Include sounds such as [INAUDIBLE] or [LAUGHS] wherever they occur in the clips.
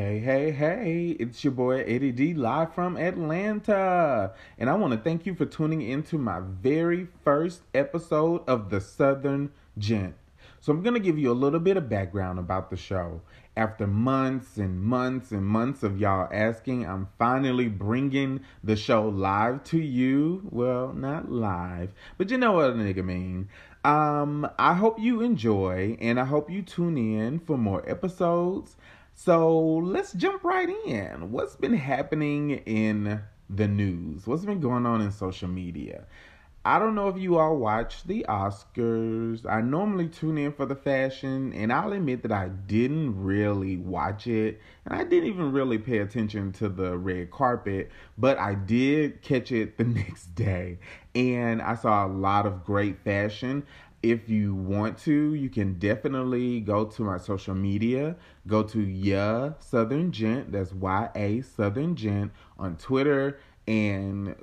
Hey, hey, hey, it's your boy Eddie D live from Atlanta. And I want to thank you for tuning into my very first episode of The Southern Gent. So, I'm going to give you a little bit of background about the show. After months and months and months of y'all asking, I'm finally bringing the show live to you. Well, not live, but you know what a nigga mean. Um, I hope you enjoy and I hope you tune in for more episodes. So let's jump right in. What's been happening in the news? What's been going on in social media? I don't know if you all watch the Oscars. I normally tune in for the fashion, and I'll admit that I didn't really watch it, and I didn't even really pay attention to the red carpet, but I did catch it the [LAUGHS] next day, and I saw a lot of great fashion. If you want to, you can definitely go to my social media. Go to Ya Southern Gent, that's Y A Southern Gent on Twitter, and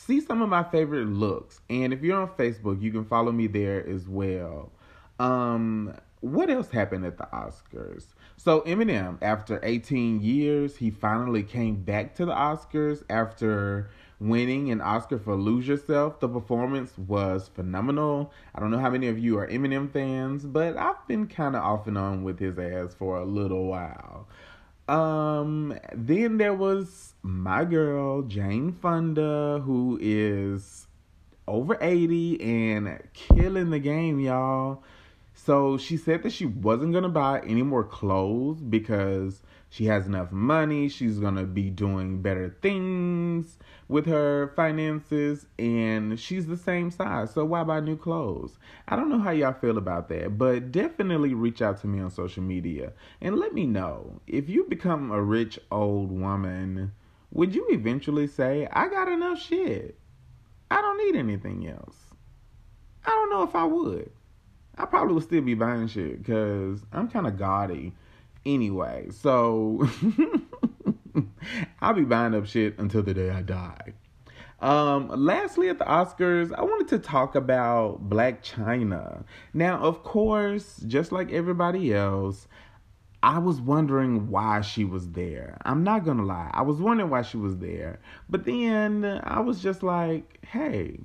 see some of my favorite looks. And if you're on Facebook, you can follow me there as well. Um, what else happened at the Oscars? So Eminem, after 18 years, he finally came back to the Oscars after winning an Oscar for Lose Yourself. The performance was phenomenal. I don't know how many of you are Eminem fans, but I've been kind of off and on with his ass for a little while. Um, then there was my girl Jane Fonda, who is over 80 and killing the game, y'all. So she said that she wasn't gonna buy any more clothes because she has enough money. She's gonna be doing better things with her finances, and she's the same size. So why buy new clothes? I don't know how y'all feel about that, but definitely reach out to me on social media and let me know if you become a rich old woman. Would you eventually say, I got enough shit? I don't need anything else. I don't know if I would. I probably would still be buying shit because I'm kind of gaudy anyway. So [LAUGHS] [LAUGHS] I'll be buying up shit until the day I die. Um, lastly, at the Oscars, I wanted to talk about Blac Chyna. Now, of course, just like everybody else, I was wondering why she was there. I'm not gonna lie, I was wondering why she was there. But then I was just like, hey,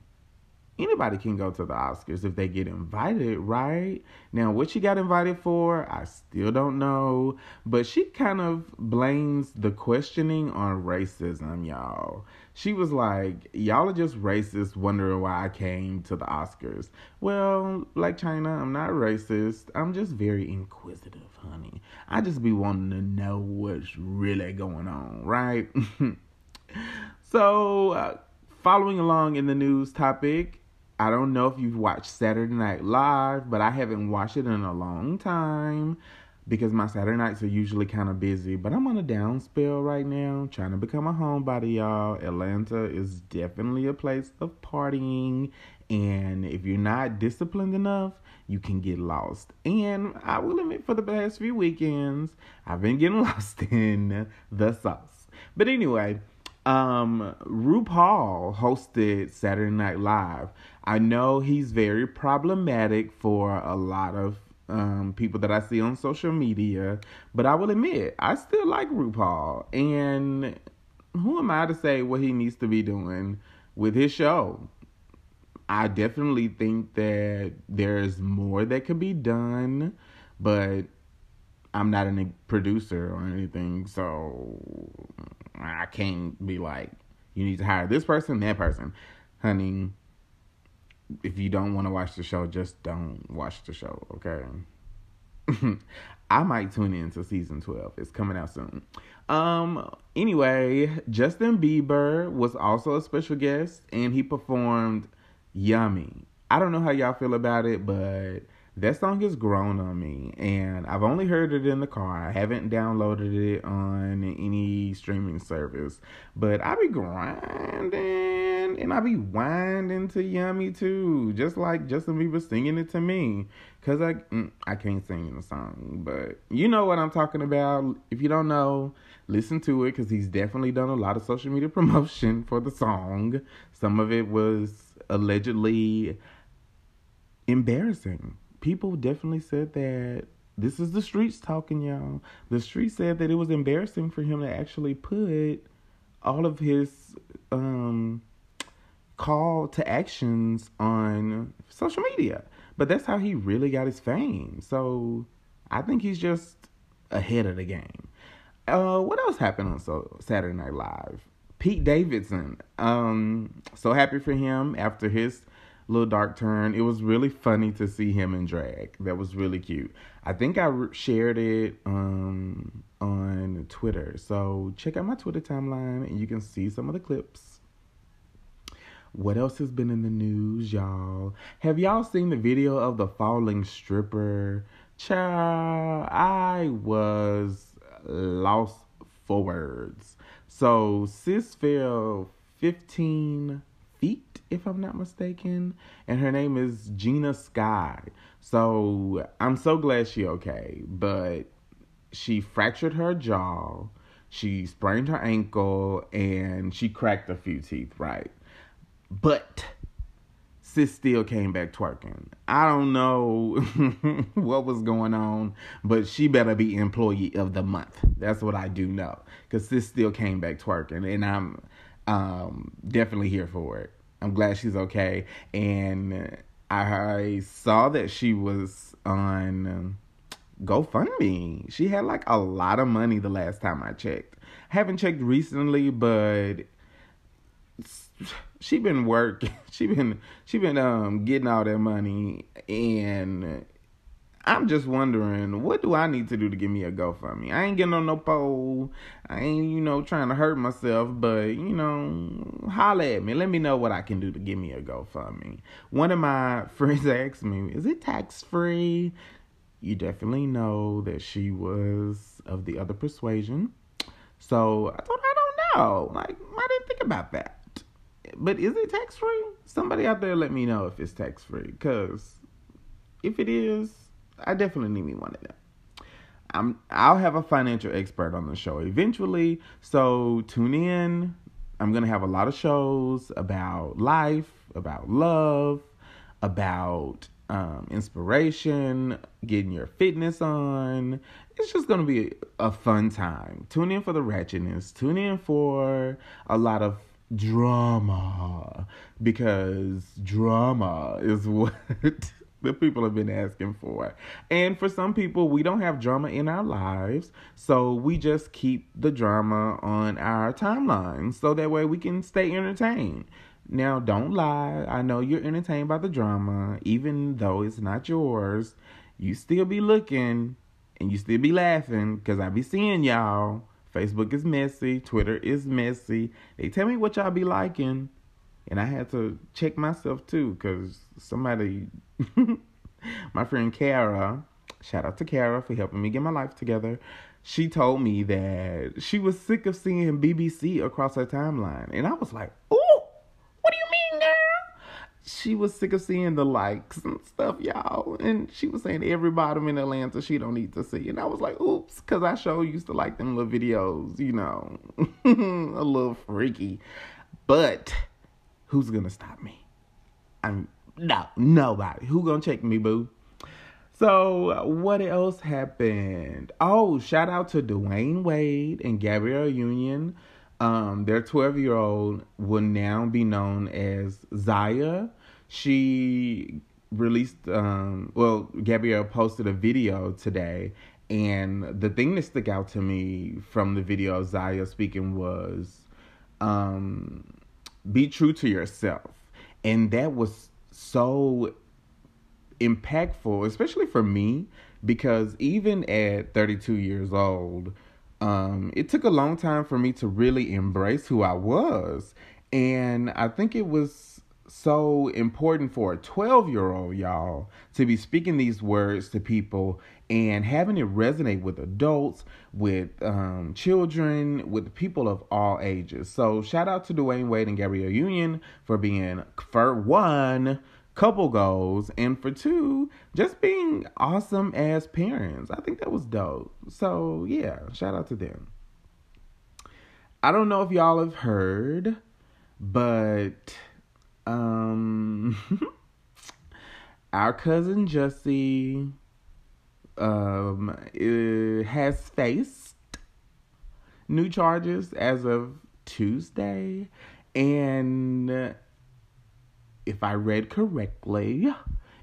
anybody can go to the Oscars if they get invited, right? Now, what she got invited for, I still don't know, but she kind of blames the questioning on racism, y'all. She was like, Y'all are just racist, wondering why I came to the Oscars. Well, Blac Chyna, I'm not racist. I'm just very inquisitive, honey. I just be wanting to know what's really going on, right? [LAUGHS] so, uh, following along in the news topic, I don't know if you've watched Saturday Night Live, but I haven't watched it in a long time because my Saturday nights are usually kind of busy. But I'm on a down spell right now, trying to become a homebody, y'all. Atlanta is definitely a place of partying, and if you're not disciplined enough, you can get lost. And I will admit, for the past few weekends, I've been getting [LAUGHS] lost in the sauce. But anyway, um, RuPaul hosted Saturday Night Live. I know he's very problematic for a lot of um, people that I see on social media, but I will admit I still like RuPaul. And who am I to say what he needs to be doing with his show? I definitely think that there's more that could be done, but I'm not a producer or anything, so I can't be like, you need to hire this person, that person. Honey, if you don't want to watch the show, just don't watch the show, okay? [LAUGHS] I might tune in to season 12. It's coming out soon. Um anyway, Justin Bieber was also a special guest and he performed Yummy. I don't know how y'all feel about it, but that song has grown on me and I've only heard it in the car. I haven't downloaded it on any streaming service. But I be grinding and I be winding to Yummy too. Just like Justin Bieber singing it to me. Cause I mm, I can't sing the song, but you know what I'm talking about. If you don't know, listen to it because he's definitely done a lot of social media [LAUGHS] promotion for the song. Some of it was allegedly embarrassing people definitely said that this is the streets talking, y'all. The streets said that it was embarrassing for him to actually put all of his um call to actions on social media. But that's how he really got his fame. So I think he's just ahead of the game. Uh, what else happened on so Saturday Night Live? Pete Davidson. Um, so happy for him after his little dark turn. It was really funny to see him in drag. That was really cute. I think I re- shared it um, on Twitter. So check out my Twitter timeline and you can see some of the clips. What else has been in the news, y'all? Have y'all seen the video of the falling stripper? Child, I was lost for words. So sis fell 15 feet, if I'm not mistaken, and her name is Genea Sky. So I'm so glad she okay, but she fractured her jaw, she sprained her ankle, and she cracked a few teeth, right? But sis still came back twerking. I don't know [LAUGHS] what was going on, but she better be employee of the month. That's what I do know. Cause sis still came back twerking, and I'm um, definitely here for it. I'm glad she's okay, and I saw that she was on GoFundMe. She had like a lot of money the last time I checked. haven't checked recently, but she been working. [LAUGHS] She been she been um getting all that money, and I'm just wondering what do I need to do to get me a GoFundMe? I ain't getting on no pole. I ain't you know trying to hurt myself, but you know holla at me. Let me know what I can do to get me a GoFundMe. One of my [LAUGHS] friends asked me, "Is it tax free?" You definitely know that she was of the other persuasion. So I her I don't know. Like I didn't think about that but is it tax free? Somebody out there let me know if it's tax free. Cause if it is, I definitely need me one of them. I'm I'll have a financial expert on the show eventually. So tune in. I'm gonna have a lot of shows about life, about love, about um, inspiration, getting your fitness on. It's just gonna be a fun time. Tune in for the ratchetness. Tune in for a lot of drama because drama is [LAUGHS] what the people have been asking for. And for some people, we don't have drama in our lives, so we just keep the drama on our timeline so that way we can stay entertained. Now, don't lie. I know you're entertained by the drama, even though it's not yours. You still be looking and you still be laughing because I be seeing y'all Facebook is messy, Twitter is messy. They tell me what y'all be liking, and I had to check myself too because somebody, [LAUGHS] my friend Kara, shout out to Kara for helping me get my life together. She told me that she was sick of seeing BBC across her timeline, and I was like, "Ooh, what do you mean, girl?" she was sick of seeing the likes and stuff, y'all. And she was saying every bottom in Atlanta she don't need to see. And I was like, oops, because I sure used to like them little videos, you know, [LAUGHS] a little freaky. But who's gonna stop me? I'm no nobody. Who gonna check me, boo? So what else happened? Oh, shout out to Dwyane Wade and Gabrielle Union um, their 12 year old will now be known as Zaya. She released, um, well, Gabrielle posted a video today, and the thing that stuck out to me from the video of Zaya speaking was um, be true to yourself. And that was so impactful, especially for me, because even at 32 years old, um, it took a long time for me to really embrace who I was. And I think it was so important for a 12 year old, y'all, to be speaking these words to people and having it resonate with adults, with um, children, with people of all ages. So, shout out to Dwyane Wade and Gabrielle Union for being, for one, couple goals, and for two, just being awesome as parents. I think that was dope. So, yeah, shout out to them. I don't know if y'all have heard, but um [LAUGHS] our cousin Jussie um, has faced new charges as of Tuesday. And if I read correctly,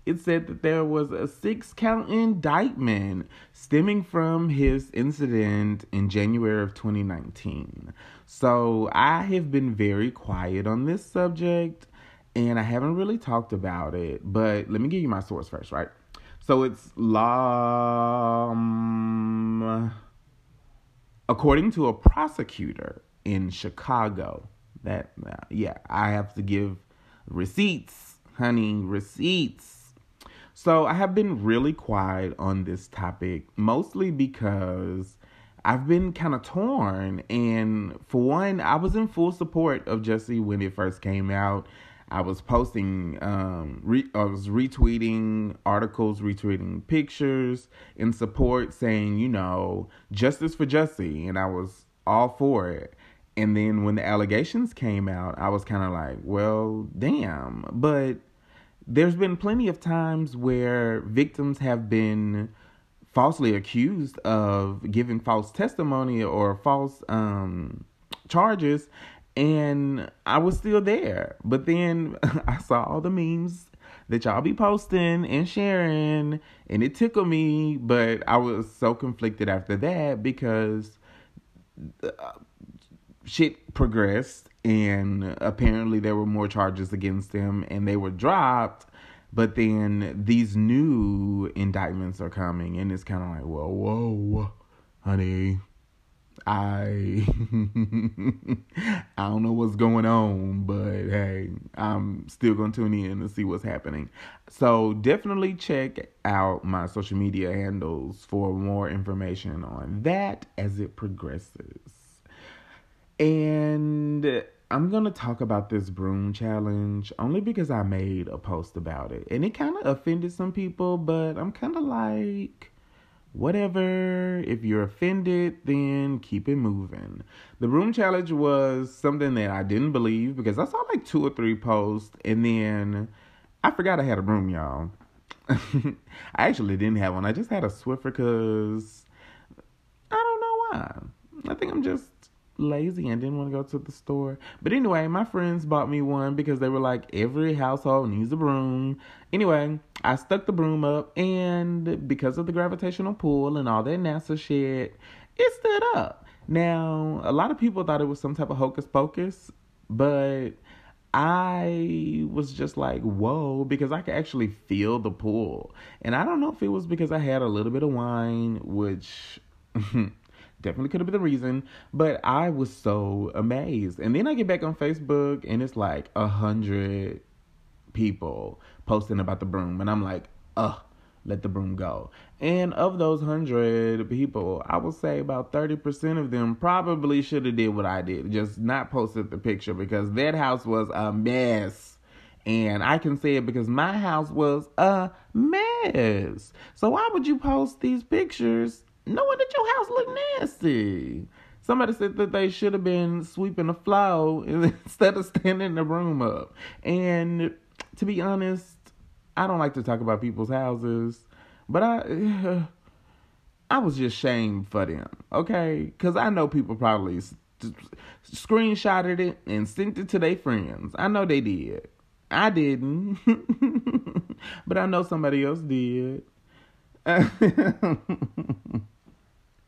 it said that there was a six count indictment stemming from his incident in January of 2019. So I have been very quiet on this subject and I haven't really talked about it, but let me give you my source first, right? So it's law. Um, according to a prosecutor in Chicago, that, uh, yeah, I have to give receipts, honey, receipts so I have been really quiet on this topic, mostly because I've been kind of torn. And for one, I was in full support of Jussie when it first came out. I was posting, um, re- I was retweeting articles, retweeting pictures in support, saying, you know, justice for Jussie, and I was all for it. And then when the allegations came out, I was kind of like, well, damn. But there's been plenty of times where victims have been falsely accused of giving false testimony or false um, charges and I was still there. But then [LAUGHS] I saw all the memes that y'all be posting and sharing, and it tickled me. But I was so conflicted after that because uh, shit progressed, and apparently there were more charges against him, and they were dropped. But then these new indictments are coming, and it's kind of like, well, whoa, honey, I [LAUGHS] I don't know what's going on, but hey, I'm still gonna tune in and see what's happening. So definitely check out my social media handles for more information on that as it progresses. And I'm going to talk about this broom challenge only because I made a post about it. And it kind of offended some people, but I'm kind of like, whatever. If you're offended, then keep it moving. The broom challenge was something that I didn't believe because I saw like two or three posts and then I forgot I had a room, y'all. [LAUGHS] I actually didn't have one. I just had a Swiffer because I don't know why. I think I'm just lazy and didn't want to go to the store. But anyway, my friends bought me one because they were like, every household needs a broom. Anyway, I stuck the broom up, and because of the gravitational pull and all that NASA shit, it stood up. Now, a lot of people thought it was some type of hocus pocus, but I was just like, whoa, because I could actually feel the pull. And I don't know if it was because I had a little bit of wine, which [LAUGHS] definitely could have been the reason, but I was so amazed. And then I get back on Facebook and it's like a hundred people posting about the broom, and I'm like, ugh, let the broom go. And of those hundred people, I would say about thirty percent of them probably should have did what I did, just not posted the picture because that house was a mess. And I can say it because my house was a mess. So why would you post these pictures knowing that your house look nasty. Somebody said that they should have been sweeping the floor [LAUGHS] instead of standing the room up. And to be honest, I don't like to talk about people's houses, but I [SIGHS] I was just shamed for them, okay? Cuz I know people probably screenshotted it and sent it to their friends. I know they did. I didn't. [LAUGHS] but I know somebody else did. [LAUGHS]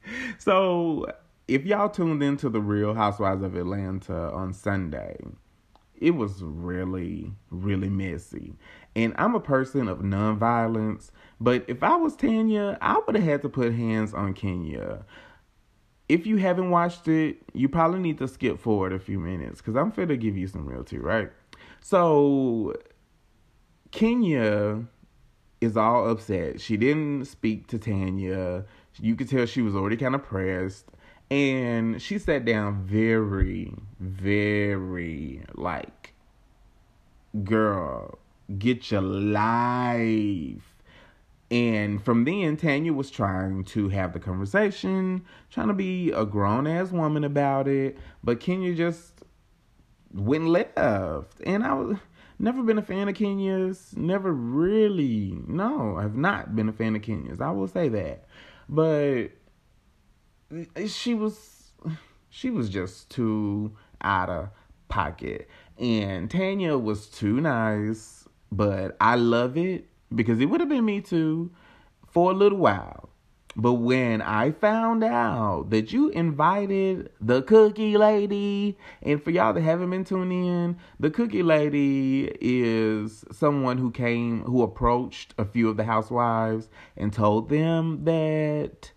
[LAUGHS] so if y'all tuned into the Real Housewives of Atlanta on Sunday, it was really, really messy. And I'm a person of nonviolence, but if I was Tanya, I would have had to put hands on Kenya. If you haven't watched it, you probably need to skip forward a few minutes because I'm fit to give you some real tea, right? So, Kenya is all upset. She didn't speak to Tanya. You could tell she was already kind of pressed. And she sat down very, very like, girl, get your life. And from then, Tanya was trying to have the conversation, trying to be a grown ass woman about it. But Kenya just went left. And I was Never been a fan of Kenya's. Never really. No, I've not been a fan of Kenya's. I will say that. But she was she was just too out of pocket. And Tanya was too nice, but I love it because it would have been me too for a little while. But when I found out that you invited the cookie lady, and for y'all that haven't been tuning in, the cookie lady is someone who came, who approached a few of the housewives and told them that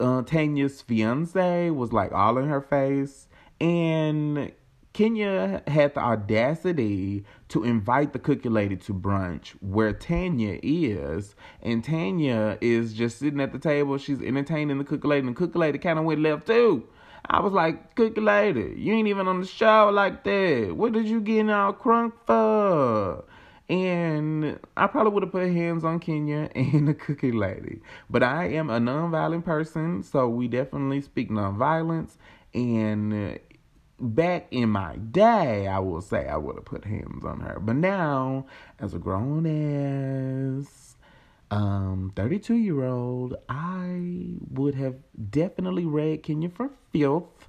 uh, Tanya's fiance was like all in her face. And Kenya had the audacity to invite the cookie lady to brunch where Tanya is. And Tanya is just sitting at the table. She's entertaining the cookie lady. And the cookie lady kind of went left too. I was like, cookie lady, you ain't even on the show like that. What did you getting all crunk for? And I probably would have put hands on Kenya [LAUGHS] and the cookie lady. But I am a nonviolent person, so we definitely speak nonviolence. And back in my day, I will say I would have put hands on her. But now, as a grown ass um 32 year old, I would have definitely read Kenya for filth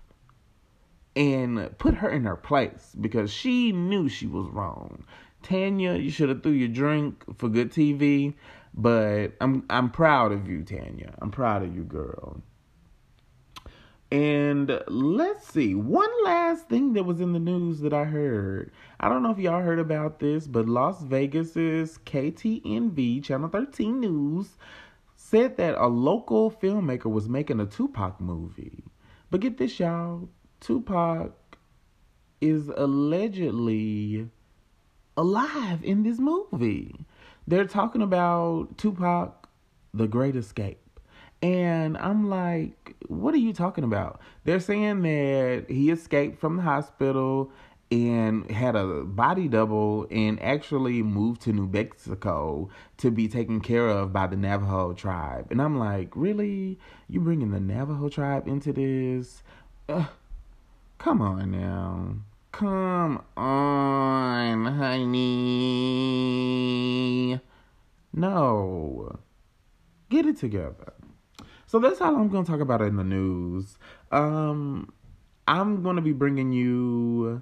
and put her in her place because she knew she was wrong. Tanya, you should have threw your drink for good TV, but I'm I'm proud of you, Tanya. I'm proud of you, girl. And let's see, one last thing that was in the news that I heard. I don't know if y'all heard about this, but Las Vegas's KTNV, Channel 13 News, said that a local filmmaker was making a Tupac movie. But get this, y'all Tupac is allegedly alive in this movie. They're talking about Tupac, The Great Escape. And I'm like, what are you talking about? They're saying that he escaped from the hospital and had a body double and actually moved to New Mexico to be taken care of by the Navajo tribe. And I'm like, really? You bringing the Navajo tribe into this? Uh, come on now. Come on, honey. No. Get it together. So that's how I'm going to talk about in the news. Um, I'm going to be bringing you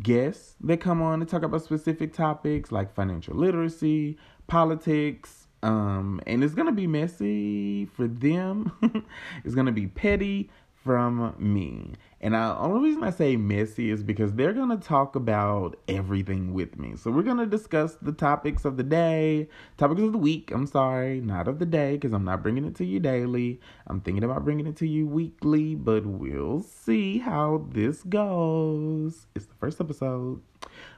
guests that come on to talk about specific topics like financial literacy, politics, um, and it's going to be messy for them. [LAUGHS] it's going to be petty from me. And the only reason I say messy is because they're to talk about everything with me. So we're to discuss the topics of the day, topics of the week. I'm sorry, not of the day, because I'm not bringing it to you daily. I'm thinking about bringing it to you weekly, but we'll see how this goes. It's the first episode.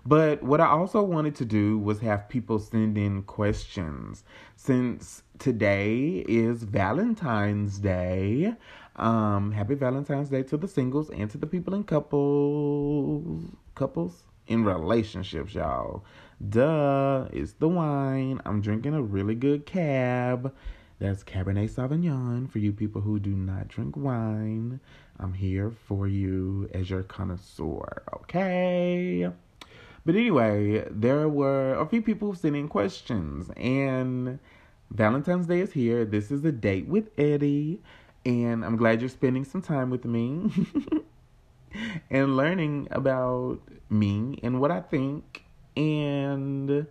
But what I also wanted to do was have people send in questions. Since today is Valentine's Day, um, happy Valentine's Day to the singles and to the people in couples, couples in relationships, y'all. Duh, it's the wine. I'm drinking a really good cab. That's Cabernet Sauvignon for you people who do not drink wine. I'm here for you as your connoisseur, okay? But anyway, there were a few people sending questions, and Valentine's Day is here. This is a date with Eddie. And I'm glad you're spending some time with me [LAUGHS] and learning about me and what I think and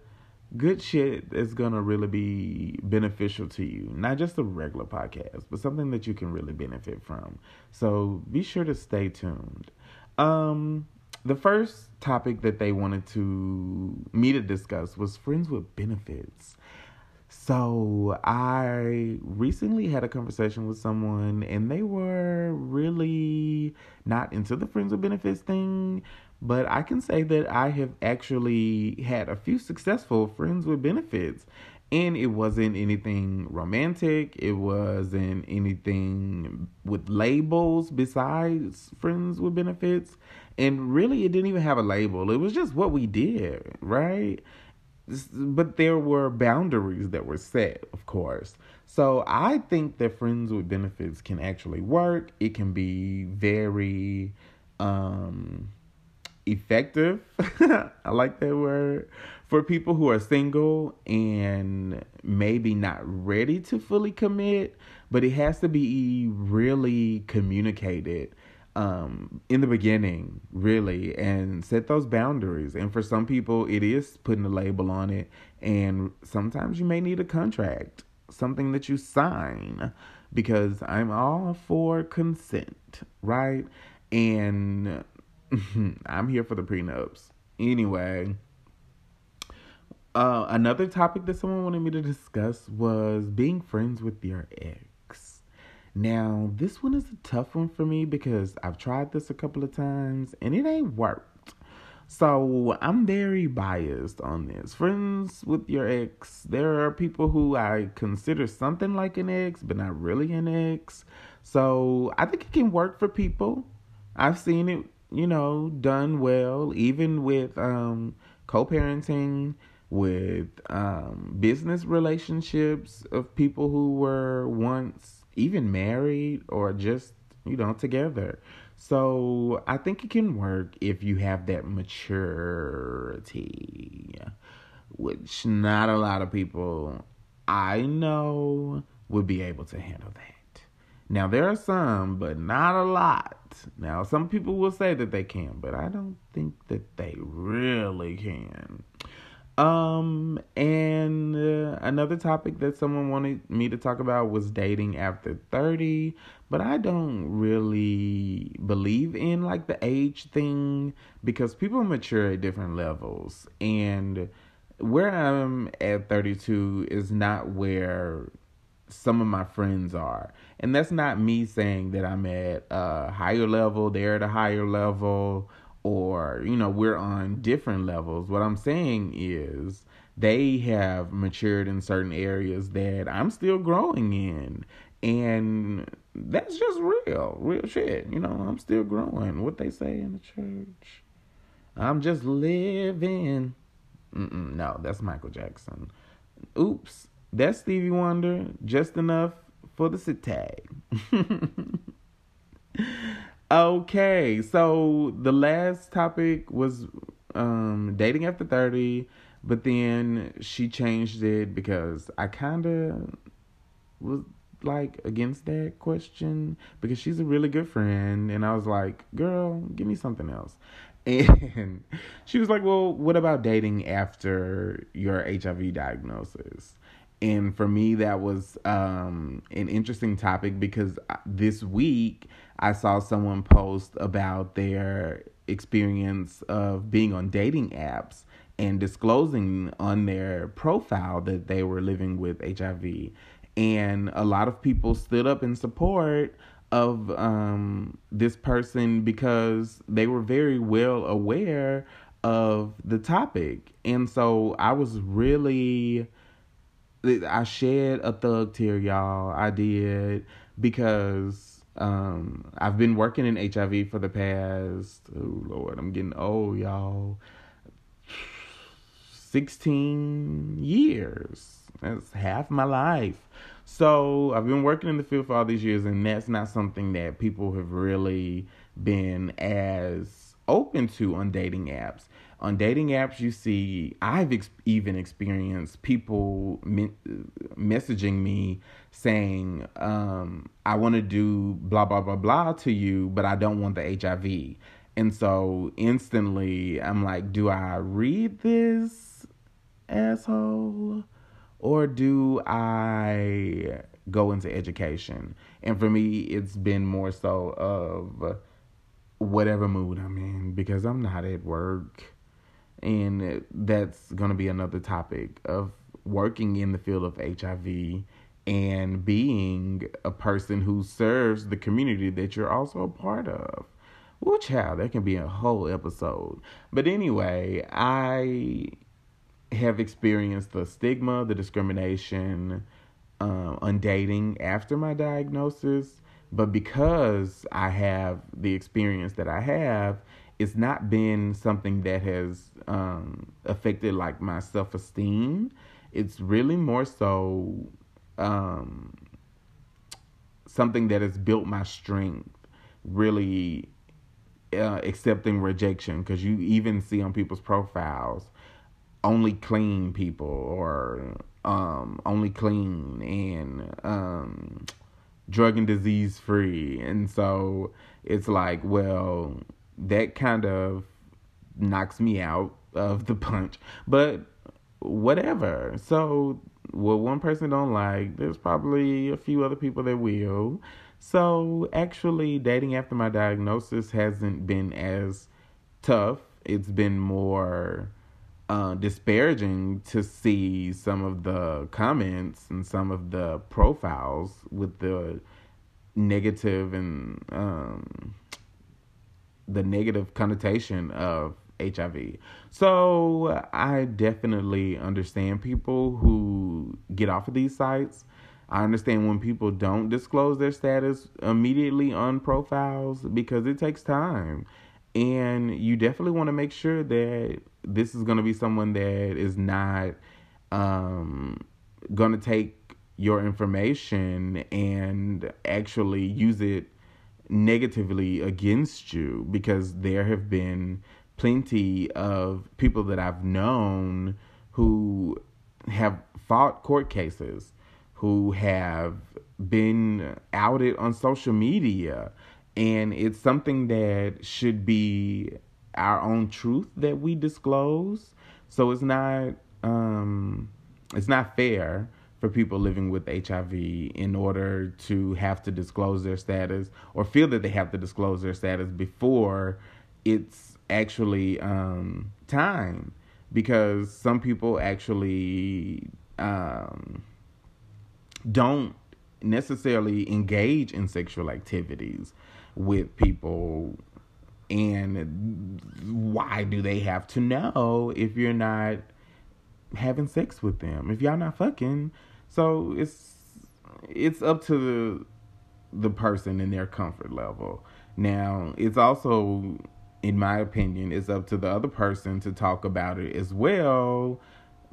good shit that's gonna really be beneficial to you. Not just a regular podcast, but something that you can really benefit from. So be sure to stay tuned. Um the first topic that they wanted to me to discuss was friends with benefits. So I recently had a conversation with someone and they were really not into the friends with benefits thing, but I can say that I have actually had a few successful friends with benefits. And it wasn't anything romantic. It wasn't anything with labels besides friends with benefits. And really, it didn't even have a label. It was just what we did, right? But there were boundaries that were set, of course. So I think that friends with benefits can actually work. It can be very um effective. [LAUGHS] I like that word. For people who are single and maybe not ready to fully commit, but it has to be really communicated um, in the beginning, really, and set those boundaries. And for some people, it is putting a label on it, and sometimes you may need a contract, something that you sign, because I'm all for consent, right? And [LAUGHS] I'm here for the prenups. Anyway, uh, another topic that someone wanted me to discuss was being friends with your ex. Now, this one is a tough one for me because I've tried this a couple of times and it ain't worked. So I'm very biased on this. Friends with your ex, there are people who I consider something like an ex, but not really an ex. So I think it can work for people. I've seen it, you know, done well, even with um, co parenting, with um, business relationships of people who were once even married or just, you know, together. So I think it can work if you have that maturity, which not a lot of people I know would be able to handle that. Now there are some, but not a lot. Now some people will say that they can, but I don't think that they really can. Um, and uh, another topic that someone wanted me to talk about was dating after 30, but I don't really believe in like the age thing because people mature at different levels. And where I'm at 32 is not where some of my friends are. And that's not me saying that I'm at a higher level, they're at a higher level or you know we're on different levels. What i'm saying is they have matured in certain areas that i'm still growing in. And that's just real real shit. You know i'm still growing. What they say in the church? I'm just living. Mm-mm, no that's michael jackson. Oops that's stevie wonder just enough for the city [LAUGHS] Okay, so the last topic was um dating after 30, but then she changed it because I kind of was like against that question because she's a really good friend and I was like, "Girl, give me something else." [LAUGHS] And she was like, "Well, what about dating after your HIV diagnosis?" And for me, that was um, an interesting topic because uh, this week I saw someone post about their experience of being on dating apps and disclosing on their profile that they were living with HIV. And a lot of people stood up in support of um, this person because they were very well aware of the topic. And so I was really, I shed a thug tear, y'all. I did because um, I've been working in HIV for the past, oh Lord, I'm getting old, y'all. 16 years. That's half my life. So I've been working in the field for all these years, and that's not something that people have really been as open to on dating apps on dating apps you see i've ex- even experienced people me- messaging me saying um, i want to do blah blah blah blah to you but i don't want the hiv and so instantly i'm like do i read this asshole? Or do i go into education? And for me it's been more so of whatever mood i'm in because i'm not at work and that's going to be another topic of working in the field of HIV and being a person who serves the community that you're also a part of. Well, child, that can be a whole episode. But anyway, I have experienced the stigma, the discrimination uh, on dating after my diagnosis. But because I have the experience that I have, it's not been something that has um, affected like my self esteem. It's really more so um, something that has built my strength. Really uh, accepting rejection because you even see on people's profiles only clean people or um, only clean and um, drug and disease free. And so it's like, well, that kind of knocks me out of the punch. But whatever. So what one person don't like, there's probably a few other people that will. So actually dating after my diagnosis hasn't been as tough. It's been more uh, disparaging to see some of the comments and some of the profiles with the negative and um, the negative connotation of HIV. So I definitely understand people who get off of these sites. I understand when people don't disclose their status immediately on profiles because it takes time. And you definitely want to make sure that this is going to be someone that is not um, going to take your information and actually use it negatively against you because there have been plenty of people that I've known who have fought court cases, who have been outed on social media. And it's something that should be our own truth that we disclose. So it's not um, it's not fair for people living with HIV in order to have to disclose their status or feel that they have to disclose their status before it's actually um, time. Because some people actually um, don't necessarily engage in sexual activities with people. And why do they have to know if you're not having sex with them. If y'all not fucking so it's it's up to the the person and their comfort level. Now it's also in my opinion, it's up to the other person to talk about it as well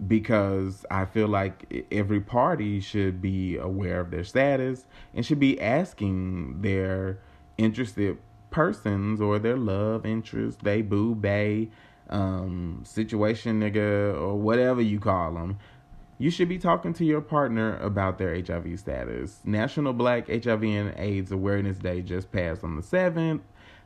because I feel like every party should be aware of their status and should be asking their interested persons or their love interest, they boo bay, um, situation nigga, or whatever you call them. You should be talking to your partner about their HIV status. National Black HIV and AIDS Awareness Day just passed on the 7th.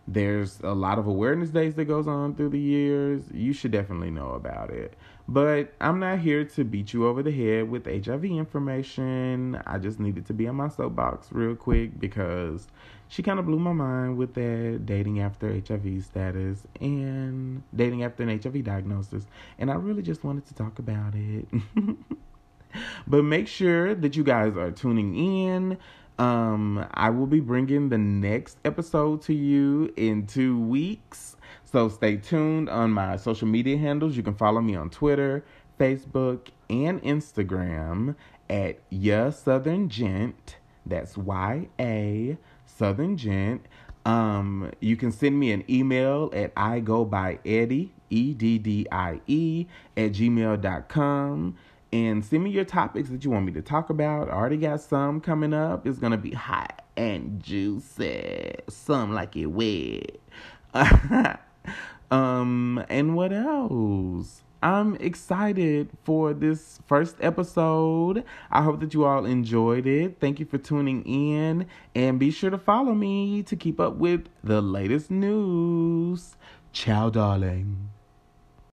There's a lot of awareness days that goes on through the years. You should definitely know about it. But I'm not here to beat you over the head with HIV information. I just needed to be on my soapbox real quick because she kind of blew my mind with that dating after HIV status and dating after an HIV diagnosis. And I really just wanted to talk about it. [LAUGHS] but make sure that you guys are tuning in. Um, I will be bringing the next episode to you in two weeks. So stay tuned on my social media handles. You can follow me on Twitter, Facebook, and Instagram at Ya Southern Gent. That's Y A Southern Gent. Um, you can send me an email at I go by Eddie, E D D I E, at gmail.com and send me your topics that you want me to talk about. I already got some coming up. It's gonna be hot and juicy, some like it wet. [LAUGHS] um, and what else? I'm excited for this first episode. I hope that you all enjoyed it. Thank you for tuning in, and be sure to follow me to keep up with the latest news. Ciao, darling.